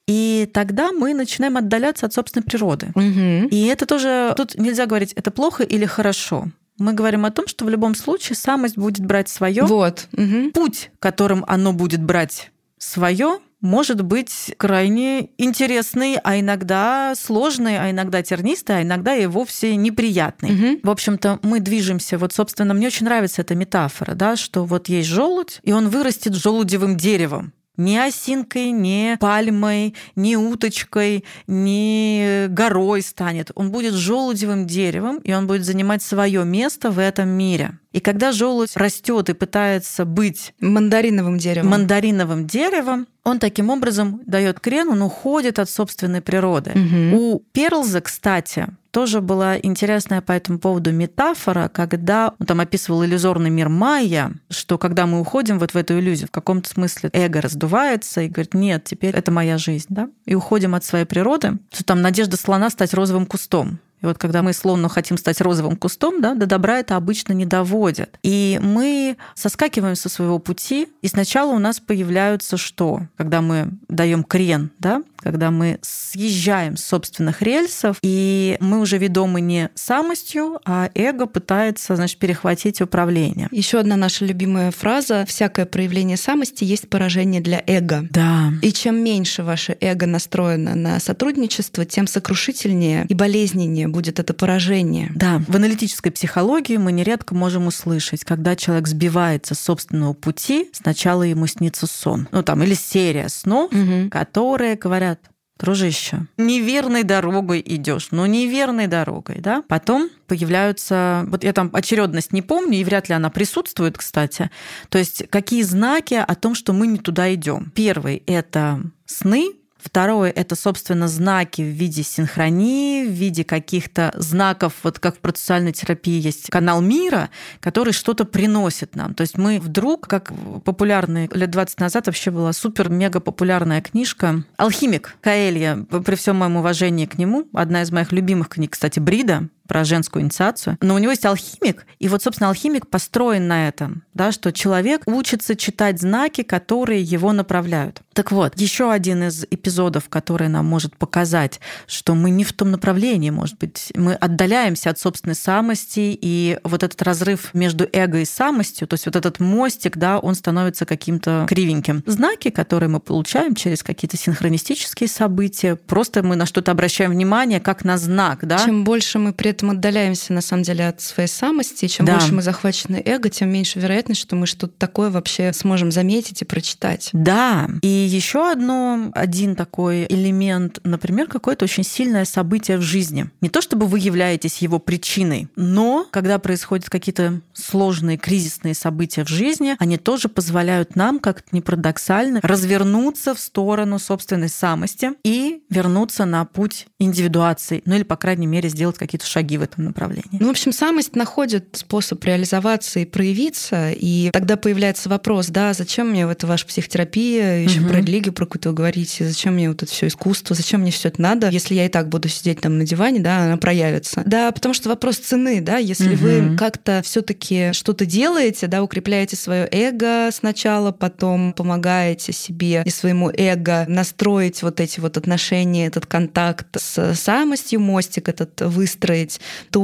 и тогда мы начинаем отдаляться от собственной природы. Угу. И это тоже... Тут нельзя говорить, это плохо или хорошо. Мы говорим о том, что в любом случае самость будет брать свое. Вот. Угу. Путь, которым оно будет брать свое, может быть крайне интересный, а иногда сложный, а иногда тернистый, а иногда и вовсе неприятный. Угу. В общем-то, мы движемся. Вот, собственно, мне очень нравится эта метафора, да, что вот есть желудь, и он вырастет желудевым деревом ни осинкой, ни пальмой, ни уточкой, ни горой станет. Он будет желудевым деревом, и он будет занимать свое место в этом мире. И когда желудь растет и пытается быть мандариновым деревом, мандариновым деревом, он таким образом дает крен, он уходит от собственной природы. Угу. У Перлза, кстати, тоже была интересная по этому поводу метафора, когда он там описывал иллюзорный мир майя, что когда мы уходим вот в эту иллюзию, в каком-то смысле эго раздувается и говорит, нет, теперь это моя жизнь, да, и уходим от своей природы, что там надежда слона стать розовым кустом. И вот когда мы словно хотим стать розовым кустом, да, до добра это обычно не доводит. И мы соскакиваем со своего пути, и сначала у нас появляются что? Когда мы даем крен, да, когда мы съезжаем с собственных рельсов, и мы уже ведомы не самостью, а эго пытается, значит, перехватить управление. Еще одна наша любимая фраза «всякое проявление самости есть поражение для эго». Да. И чем меньше ваше эго настроено на сотрудничество, тем сокрушительнее и болезненнее будет это поражение. Да. В аналитической психологии мы нередко можем услышать, когда человек сбивается с собственного пути, сначала ему снится сон. Ну там, или серия снов, угу. которые говорят, дружище, неверной дорогой идешь, но неверной дорогой, да? Потом появляются, вот я там очередность не помню, и вряд ли она присутствует, кстати. То есть какие знаки о том, что мы не туда идем? Первый – это сны, Второе — это, собственно, знаки в виде синхронии, в виде каких-то знаков, вот как в процессуальной терапии есть канал мира, который что-то приносит нам. То есть мы вдруг, как популярный лет 20 назад вообще была супер-мега популярная книжка «Алхимик» Каэлья, при всем моем уважении к нему, одна из моих любимых книг, кстати, Брида, про женскую инициацию. Но у него есть алхимик, и вот, собственно, алхимик построен на этом, да, что человек учится читать знаки, которые его направляют. Так вот, еще один из эпизодов, который нам может показать, что мы не в том направлении, может быть, мы отдаляемся от собственной самости, и вот этот разрыв между эго и самостью, то есть вот этот мостик, да, он становится каким-то кривеньким. Знаки, которые мы получаем через какие-то синхронистические события, просто мы на что-то обращаем внимание, как на знак, да. Чем больше мы при этом отдаляемся, на самом деле, от своей самости, чем да. больше мы захвачены эго, тем меньше вероятность, что мы что-то такое вообще сможем заметить и прочитать. Да, и еще одно, один такой элемент, например, какое-то очень сильное событие в жизни. Не то чтобы вы являетесь его причиной, но когда происходят какие-то сложные кризисные события в жизни, они тоже позволяют нам, как не парадоксально, развернуться в сторону собственной самости и вернуться на путь индивидуации, ну или, по крайней мере, сделать какие-то шаги в этом направлении. Ну, в общем, самость находит способ реализоваться и проявиться, и тогда появляется вопрос, да, зачем мне это ваша психотерапия, еще угу про религию про какую-то говорите, зачем мне вот это все искусство, зачем мне все это надо, если я и так буду сидеть там на диване, да, она проявится. Да, потому что вопрос цены, да, если угу. вы как-то все-таки что-то делаете, да, укрепляете свое эго сначала, потом помогаете себе и своему эго настроить вот эти вот отношения, этот контакт с самостью, мостик этот выстроить, то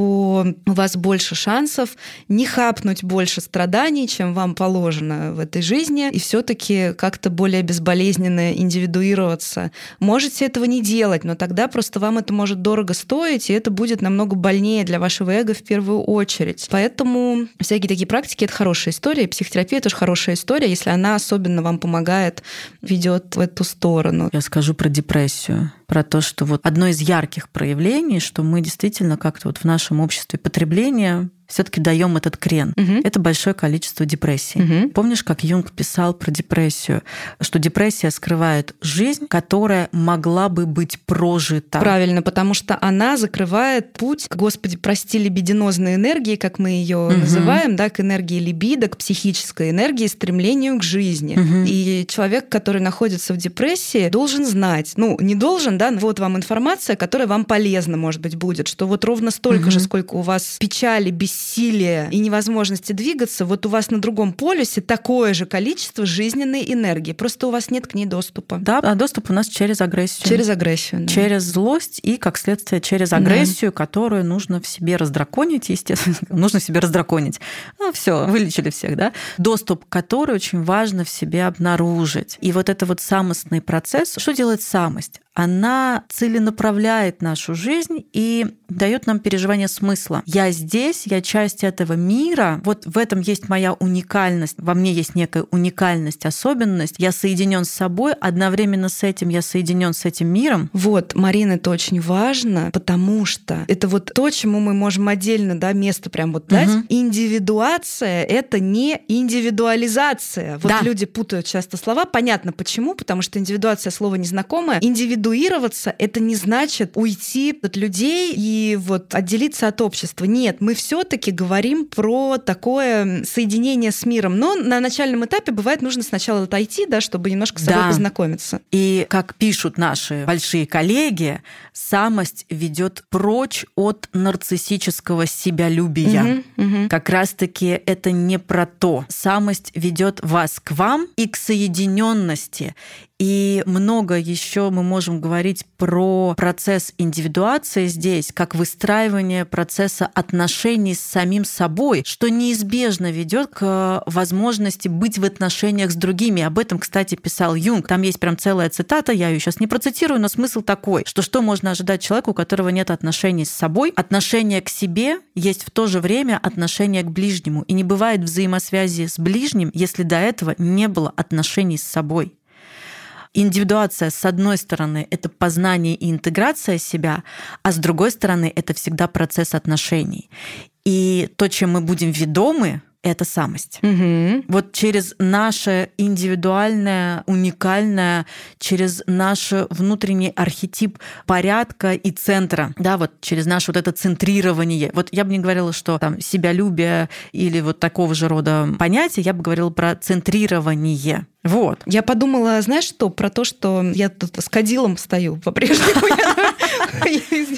у вас больше шансов не хапнуть больше страданий, чем вам положено в этой жизни, и все-таки как-то более безболезненно болезненно индивидуироваться. Можете этого не делать, но тогда просто вам это может дорого стоить, и это будет намного больнее для вашего эго в первую очередь. Поэтому всякие такие практики — это хорошая история. Психотерапия — тоже хорошая история, если она особенно вам помогает, ведет в эту сторону. Я скажу про депрессию про то, что вот одно из ярких проявлений, что мы действительно как-то вот в нашем обществе потребления все-таки даем этот крен. Угу. Это большое количество депрессий. Угу. Помнишь, как Юнг писал про депрессию, что депрессия скрывает жизнь, которая могла бы быть прожита. Правильно, потому что она закрывает путь, господи, прости, либидинозной энергии, как мы ее угу. называем, да, к энергии либидо, к психической энергии, стремлению к жизни. Угу. И человек, который находится в депрессии, должен знать, ну, не должен, да, вот вам информация, которая вам полезна, может быть, будет, что вот ровно столько угу. же, сколько у вас печали, бессилия, бессилия и невозможности двигаться, вот у вас на другом полюсе такое же количество жизненной энергии. Просто у вас нет к ней доступа. Да, а доступ у нас через агрессию. Через агрессию. Да. Через злость и, как следствие, через агрессию, да. которую нужно в себе раздраконить, естественно. нужно в себе раздраконить. Ну, все, вылечили всех, да? Доступ, который очень важно в себе обнаружить. И вот это вот самостный процесс. Что делает самость? Она целенаправляет нашу жизнь и дает нам переживание смысла. Я здесь, я часть этого мира, вот в этом есть моя уникальность, во мне есть некая уникальность, особенность. Я соединен с собой, одновременно с этим я соединен с этим миром. Вот, Марина, это очень важно, потому что это вот то, чему мы можем отдельно да, место прям вот дать. Угу. Индивидуация — это не индивидуализация. Вот да. люди путают часто слова. Понятно почему, потому что индивидуация слово незнакомое. Индивиду индивидуироваться, это не значит уйти от людей и вот отделиться от общества. Нет, мы все-таки говорим про такое соединение с миром. Но на начальном этапе бывает нужно сначала отойти, да, чтобы немножко с собой да. познакомиться. И как пишут наши большие коллеги, самость ведет прочь от нарциссического себялюбия. Угу, угу. Как раз-таки это не про то. Самость ведет вас к вам и к соединенности. И много еще мы можем говорить про процесс индивидуации здесь, как выстраивание процесса отношений с самим собой, что неизбежно ведет к возможности быть в отношениях с другими. Об этом, кстати, писал Юнг. Там есть прям целая цитата, я ее сейчас не процитирую, но смысл такой, что что можно ожидать человеку, у которого нет отношений с собой? Отношение к себе есть в то же время отношение к ближнему. И не бывает взаимосвязи с ближним, если до этого не было отношений с собой. Индивидуация, с одной стороны, это познание и интеграция себя, а с другой стороны, это всегда процесс отношений. И то, чем мы будем ведомы, это самость. Угу. Вот через наше индивидуальное, уникальное, через наш внутренний архетип порядка и центра, да, вот через наше вот это центрирование. Вот я бы не говорила, что там себялюбие или вот такого же рода понятия, я бы говорила про центрирование. Вот. Я подумала, знаешь что, про то, что я тут с кадилом стою по-прежнему.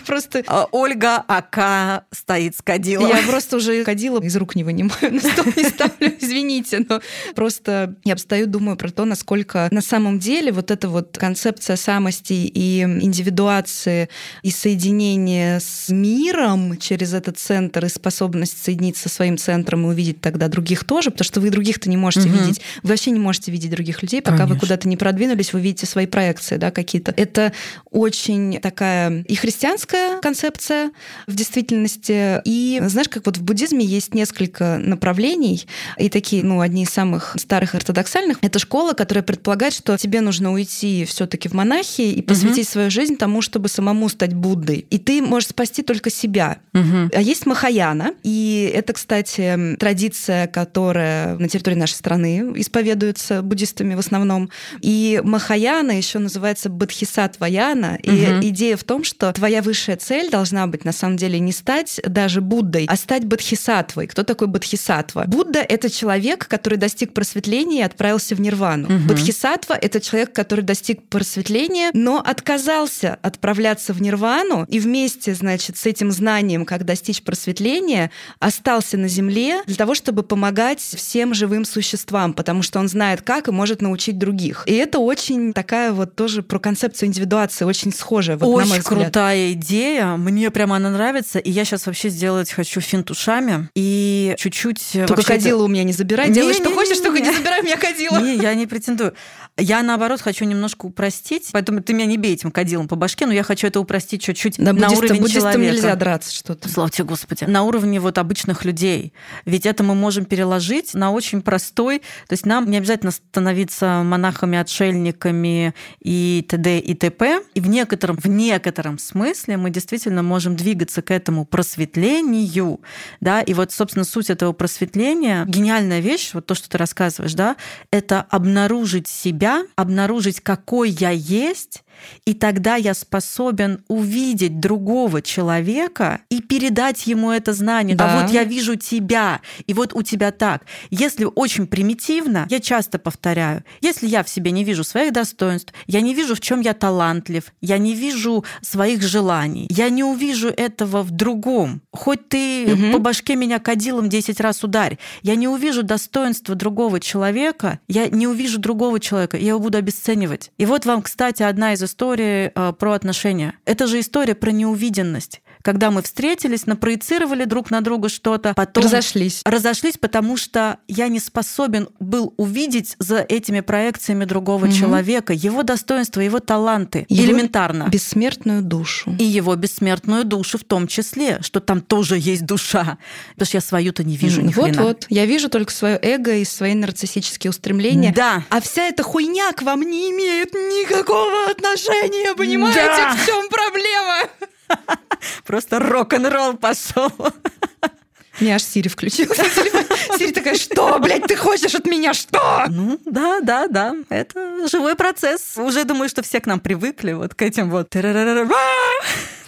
Просто а, Ольга АК стоит с кадилом. Я просто уже кадила из рук не вынимаю, на стол не ставлю, извините, но просто я стою, думаю про то, насколько на самом деле вот эта вот концепция самости и индивидуации и соединения с миром через этот центр и способность соединиться со своим центром и увидеть тогда других тоже, потому что вы других-то не можете видеть. Вы вообще не можете видеть других людей, пока Конечно. вы куда-то не продвинулись, вы видите свои проекции, да, какие-то. Это очень такая и христианская концепция в действительности, и знаешь, как вот в буддизме есть несколько направлений, и такие, ну, одни из самых старых ортодоксальных, это школа, которая предполагает, что тебе нужно уйти все таки в монахи и посвятить угу. свою жизнь тому, чтобы самому стать Буддой. И ты можешь спасти только себя. Угу. А есть Махаяна, и это, кстати, традиция, которая на территории нашей страны исповедуется буддистами в основном. И Махаяна еще называется Бодхисаттваяна. Угу. И идея в том, что твоя высшая цель должна быть на самом деле не стать даже Буддой, а стать Бодхисаттвой. Кто такой Бодхисаттва? Будда — это человек, который достиг просветления и отправился в нирвану. Угу. Бодхисаттва — это человек, который достиг просветления, но отказался отправляться в нирвану и вместе, значит, с этим знанием, как достичь просветления, остался на земле для того, чтобы помогать всем живым существам, потому что он знает, как и может научить других. И это очень такая вот тоже про концепцию индивидуации, очень схожая, вот, очень крутая идея, мне прямо она нравится, и я сейчас вообще сделать хочу финт ушами и чуть-чуть... Только кадила это... у меня не забирай, не, делай, не, что не, хочешь, не, только не забирай у меня кадила. Не, я не претендую. Я, наоборот, хочу немножко упростить, поэтому ты меня не бей этим кадилом по башке, но я хочу это упростить чуть-чуть да, на уровень буддистам человека. нельзя драться что-то. Слава тебе, Господи. На уровне вот обычных людей. Ведь это мы можем переложить на очень простой... То есть нам не обязательно становиться монахами, отшельниками и т.д. и т.п. И в некотором, в некотором смысле мы действительно можем двигаться к этому просветлению. Да? И вот, собственно, суть этого просветления, гениальная вещь, вот то, что ты рассказываешь, да, это обнаружить себя, обнаружить, какой я есть, и тогда я способен увидеть другого человека и передать ему это знание. Да. А вот я вижу тебя, и вот у тебя так. Если очень примитивно, я часто повторяю, если я в себе не вижу своих достоинств, я не вижу, в чем я талантлив, я не вижу своих желаний, я не увижу этого в другом. Хоть ты угу. по башке меня кадилом 10 раз ударь, я не увижу достоинства другого человека, я не увижу другого человека, я его буду обесценивать. И вот вам, кстати, одна из истории э, про отношения. Это же история про неувиденность когда мы встретились, напроецировали друг на друга что-то, потом разошлись. Разошлись, потому что я не способен был увидеть за этими проекциями другого угу. человека его достоинства, его таланты, его элементарно. Бессмертную душу. И его бессмертную душу в том числе, что там тоже есть душа. Потому что я свою-то не вижу ни Вот, вот. Я вижу только свое эго и свои нарциссические устремления. Да. А вся эта хуйня к вам не имеет никакого отношения, понимаете? Да. В чем проблема? Просто рок-н-ролл пошел. Мне аж Сири включилась. Сири такая, что, блядь, ты хочешь от меня, что? Ну, да, да, да. Это живой процесс. Уже думаю, что все к нам привыкли вот к этим вот...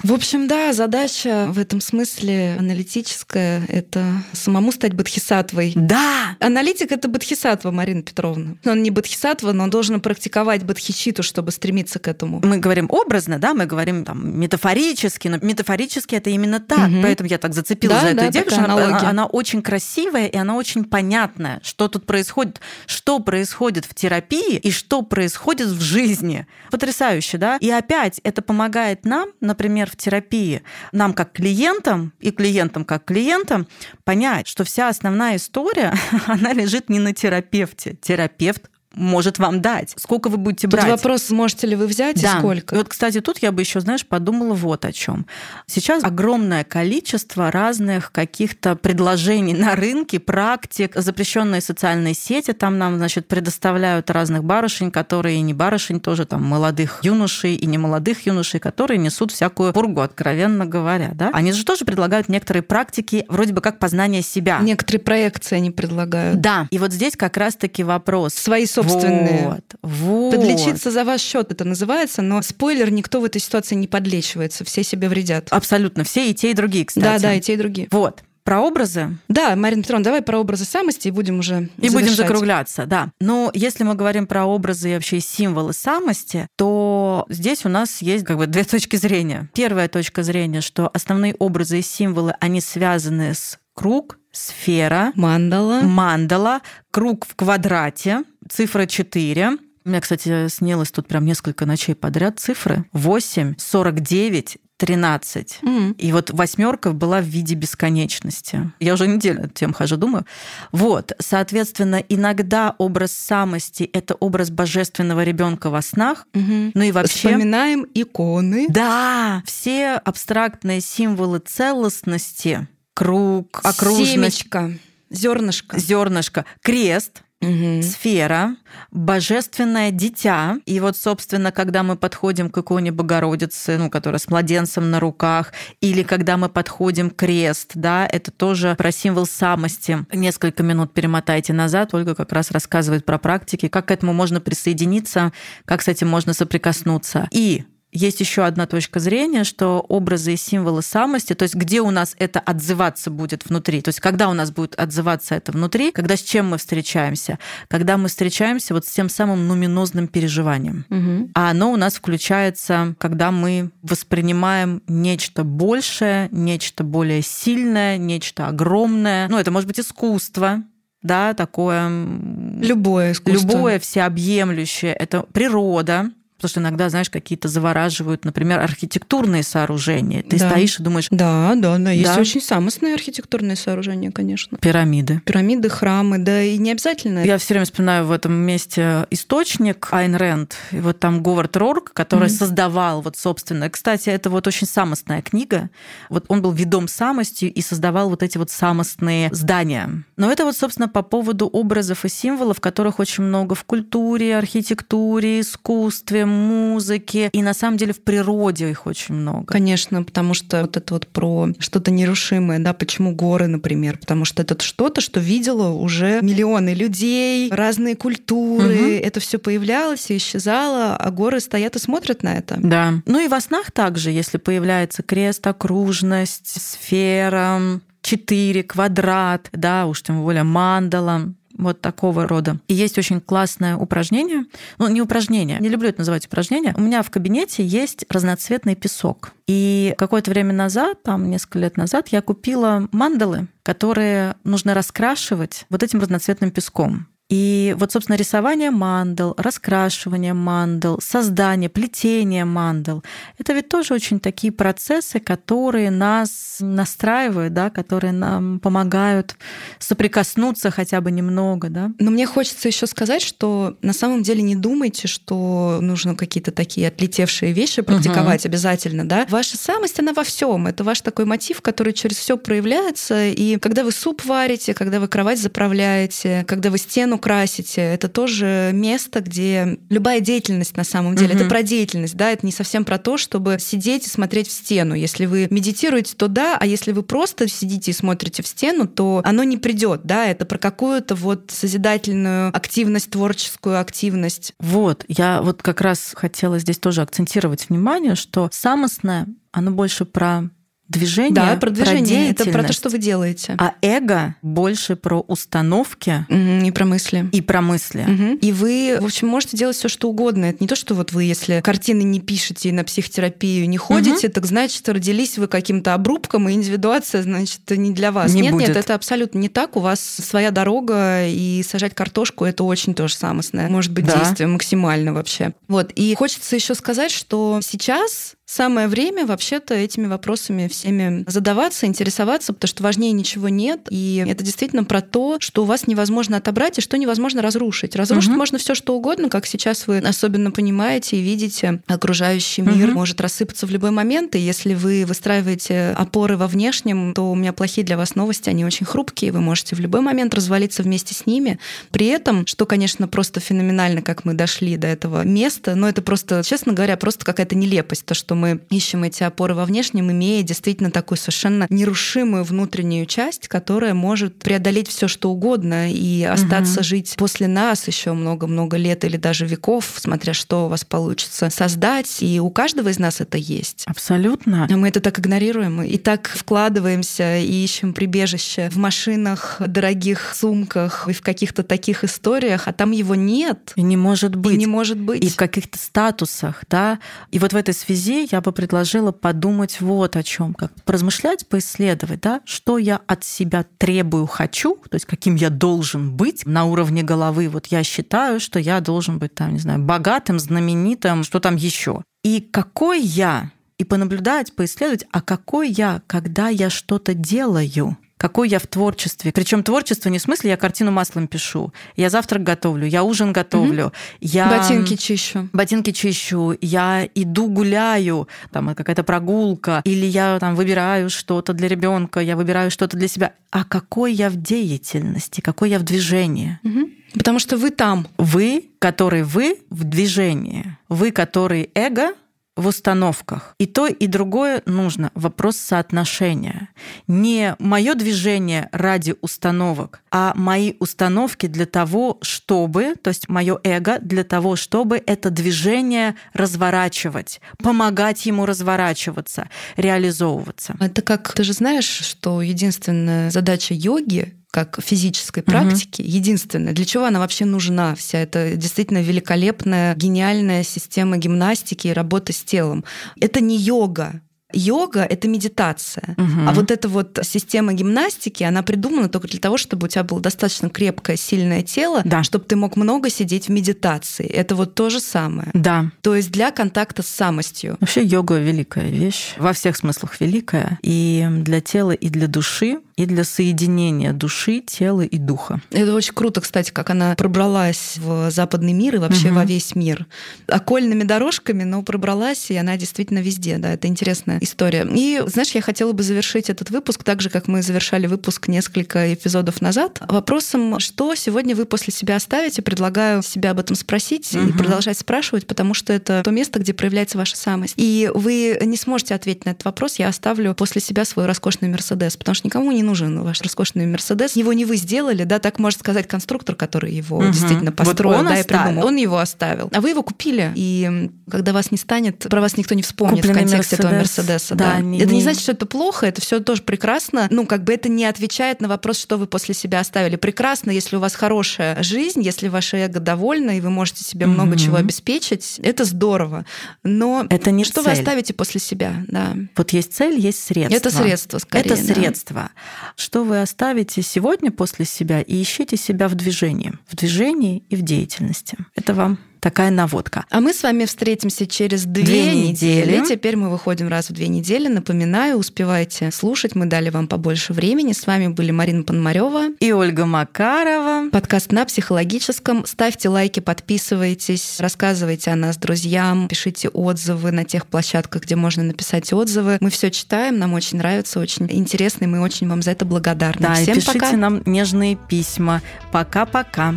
В общем, да, задача в этом смысле аналитическая — это самому стать бодхисаттвой. Да! Аналитик — это бодхисаттва, Марина Петровна. Он не бодхисаттва, но он должен практиковать бодхичиту, чтобы стремиться к этому. Мы говорим образно, да, мы говорим там метафорически, но метафорически это именно так. Угу. Поэтому я так зацепилась да, за эту да, идею, потому что она, она очень красивая и она очень понятная, что тут происходит, что происходит в терапии и что происходит в жизни. Потрясающе, да? И опять это помогает нам, например, в терапии, нам как клиентам и клиентам как клиентам понять, что вся основная история, она лежит не на терапевте. Терапевт может вам дать. Сколько вы будете брать? Тут вопрос, можете ли вы взять да. и сколько. И вот, кстати, тут я бы еще, знаешь, подумала вот о чем. Сейчас огромное количество разных каких-то предложений на рынке, практик, запрещенные социальные сети там нам, значит, предоставляют разных барышень, которые и не барышень тоже, там, молодых юношей и не молодых юношей, которые несут всякую пургу, откровенно говоря, да? Они же тоже предлагают некоторые практики, вроде бы как познание себя. Некоторые проекции они предлагают. Да, и вот здесь как раз-таки вопрос. Свои собственные собственные. Вот, вот. Подлечиться за ваш счет это называется, но спойлер, никто в этой ситуации не подлечивается, все себе вредят. Абсолютно, все и те, и другие, кстати. Да, да, и те, и другие. Вот. Про образы? Да, Марина Петровна, давай про образы самости и будем уже И будем закругляться, да. Но если мы говорим про образы и вообще символы самости, то здесь у нас есть как бы две точки зрения. Первая точка зрения, что основные образы и символы, они связаны с круг, сфера, мандала, мандала, круг в квадрате, цифра 4, у меня, кстати, снилось тут прям несколько ночей подряд цифры. 8, 49, 13. Mm. И вот восьмерка была в виде бесконечности. Я уже неделю тем хожу, думаю. Вот, соответственно, иногда образ самости — это образ божественного ребенка во снах. Mm-hmm. Ну и вообще... Вспоминаем иконы. Да, все абстрактные символы целостности, круг, окружность. Семечко, зернышко. Зернышко, крест — угу. сфера, божественное дитя. И вот, собственно, когда мы подходим к иконе Богородицы, ну, которая с младенцем на руках, или когда мы подходим к крест, да, это тоже про символ самости. Несколько минут перемотайте назад, Ольга как раз рассказывает про практики, как к этому можно присоединиться, как с этим можно соприкоснуться. И есть еще одна точка зрения, что образы и символы самости, то есть где у нас это отзываться будет внутри, то есть когда у нас будет отзываться это внутри, когда с чем мы встречаемся, когда мы встречаемся вот с тем самым нуминозным переживанием. Угу. А оно у нас включается, когда мы воспринимаем нечто большее, нечто более сильное, нечто огромное. Ну, это может быть искусство, да, такое... Любое искусство. Любое всеобъемлющее. Это природа, Потому что иногда, знаешь, какие-то завораживают, например, архитектурные сооружения. Ты да. стоишь и думаешь... Да, да, да. Есть да. очень самостные архитектурные сооружения, конечно. Пирамиды. Пирамиды, храмы, да, и не обязательно. Я все время вспоминаю в этом месте источник Айн Рэнд. И вот там Говард Рорк, который mm-hmm. создавал вот, собственно... Кстати, это вот очень самостная книга. Вот он был ведом самостью и создавал вот эти вот самостные здания. Но это вот, собственно, по поводу образов и символов, которых очень много в культуре, архитектуре, искусстве, музыки, и на самом деле в природе их очень много. Конечно, потому что вот это вот про что-то нерушимое, да, почему горы, например, потому что это что-то, что видело уже миллионы людей, разные культуры, угу. это все появлялось и исчезало, а горы стоят и смотрят на это. Да. Ну и во снах также, если появляется крест, окружность, сфера, четыре, квадрат, да, уж тем более мандала, вот такого рода. И есть очень классное упражнение. Ну, не упражнение, не люблю это называть упражнение. У меня в кабинете есть разноцветный песок. И какое-то время назад, там несколько лет назад, я купила мандалы, которые нужно раскрашивать вот этим разноцветным песком. И вот, собственно, рисование мандал, раскрашивание мандал, создание, плетение мандал — это ведь тоже очень такие процессы, которые нас настраивают, да, которые нам помогают соприкоснуться хотя бы немного. Да. Но мне хочется еще сказать, что на самом деле не думайте, что нужно какие-то такие отлетевшие вещи практиковать угу. обязательно. Да. Ваша самость, она во всем. Это ваш такой мотив, который через все проявляется. И когда вы суп варите, когда вы кровать заправляете, когда вы стену стену красите, это тоже место, где любая деятельность на самом деле, угу. это про деятельность, да, это не совсем про то, чтобы сидеть и смотреть в стену. Если вы медитируете, то да, а если вы просто сидите и смотрите в стену, то оно не придет, да, это про какую-то вот созидательную активность, творческую активность. Вот, я вот как раз хотела здесь тоже акцентировать внимание, что самостное, оно больше про движение, да, про движение. Про это про то, что вы делаете. А эго больше про установки и про мысли. И про мысли. Угу. И вы, в общем, можете делать все, что угодно. Это не то, что вот вы, если картины не пишете и на психотерапию не ходите, угу. так значит, родились вы каким-то обрубком, и индивидуация, значит, не для вас. Не нет, будет. нет, это абсолютно не так. У вас своя дорога, и сажать картошку это очень тоже самостное. Может быть, да. действие максимально вообще. Вот. И хочется еще сказать, что сейчас Самое время вообще-то этими вопросами всеми задаваться, интересоваться, потому что важнее ничего нет. И это действительно про то, что у вас невозможно отобрать и что невозможно разрушить. Разрушить угу. можно все что угодно, как сейчас вы особенно понимаете и видите, окружающий мир угу. может рассыпаться в любой момент. И если вы выстраиваете опоры во внешнем, то у меня плохие для вас новости, они очень хрупкие, вы можете в любой момент развалиться вместе с ними. При этом, что, конечно, просто феноменально, как мы дошли до этого места, но это просто, честно говоря, просто какая-то нелепость, то, что мы ищем эти опоры во внешнем, имея действительно такую совершенно нерушимую внутреннюю часть, которая может преодолеть все что угодно и остаться угу. жить после нас еще много-много лет или даже веков, смотря что у вас получится создать. И у каждого из нас это есть. Абсолютно. А мы это так игнорируем и так вкладываемся и ищем прибежище в машинах, дорогих сумках и в каких-то таких историях, а там его нет. И не может быть. И не может быть. И в каких-то статусах, да. И вот в этой связи я бы предложила подумать вот о чем, как поразмышлять, поисследовать, да, что я от себя требую, хочу, то есть каким я должен быть на уровне головы. Вот я считаю, что я должен быть там, не знаю, богатым, знаменитым, что там еще. И какой я и понаблюдать, поисследовать, а какой я, когда я что-то делаю какой я в творчестве. Причем творчество не в смысле я картину маслом пишу, я завтрак готовлю, я ужин готовлю, угу. я ботинки чищу, ботинки чищу, я иду гуляю, там какая-то прогулка, или я там выбираю что-то для ребенка, я выбираю что-то для себя. А какой я в деятельности, какой я в движении? Угу. Потому что вы там. Вы, который вы в движении. Вы, который эго, в установках. И то, и другое нужно. Вопрос соотношения. Не мое движение ради установок, а мои установки для того, чтобы, то есть мое эго для того, чтобы это движение разворачивать, помогать ему разворачиваться, реализовываться. Это как, ты же знаешь, что единственная задача йоги как физической практики, угу. единственное, для чего она вообще нужна, вся эта действительно великолепная, гениальная система гимнастики и работы с телом. Это не йога, Йога — это медитация. Угу. А вот эта вот система гимнастики, она придумана только для того, чтобы у тебя было достаточно крепкое, сильное тело, да. чтобы ты мог много сидеть в медитации. Это вот то же самое. Да. То есть для контакта с самостью. Вообще йога — великая вещь. Во всех смыслах великая. И для тела, и для души и для соединения души, тела и духа. Это очень круто, кстати, как она пробралась в западный мир и вообще угу. во весь мир. Окольными дорожками, но пробралась, и она действительно везде. Да, это интересная история. И, знаешь, я хотела бы завершить этот выпуск так же, как мы завершали выпуск несколько эпизодов назад, вопросом, что сегодня вы после себя оставите. Предлагаю себя об этом спросить угу. и продолжать спрашивать, потому что это то место, где проявляется ваша самость. И вы не сможете ответить на этот вопрос. Я оставлю после себя свой роскошный Мерседес, потому что никому не нужен ваш роскошный Мерседес. Его не вы сделали, да, так может сказать конструктор, который его угу. действительно построил, вот да, и придумал. Он его оставил. А вы его купили, и когда вас не станет, про вас никто не вспомнит Купленный в контексте Мерседес. этого Мерседеса. Да, да. Не, это не, значит, что это плохо, это все тоже прекрасно. Ну, как бы это не отвечает на вопрос, что вы после себя оставили. Прекрасно, если у вас хорошая жизнь, если ваше эго довольно, и вы можете себе угу. много чего обеспечить, это здорово. Но это не что цель. вы оставите после себя? Да. Вот есть цель, есть средство. Это средство, скорее. Это средство. Что вы оставите сегодня после себя и ищите себя в движении. В движении и в деятельности. Это вам такая наводка. А мы с вами встретимся через две, две недели. недели. Теперь мы выходим раз в две недели. Напоминаю, успевайте слушать. Мы дали вам побольше времени. С вами были Марина Пономарева и Ольга Макарова. Подкаст на психологическом. Ставьте лайки, подписывайтесь, рассказывайте о нас друзьям, пишите отзывы на тех площадках, где можно написать отзывы. Мы все читаем, нам очень нравится, очень интересно, и мы очень вам за это благодарны. Да, Всем и пишите пока. нам нежные письма. Пока-пока.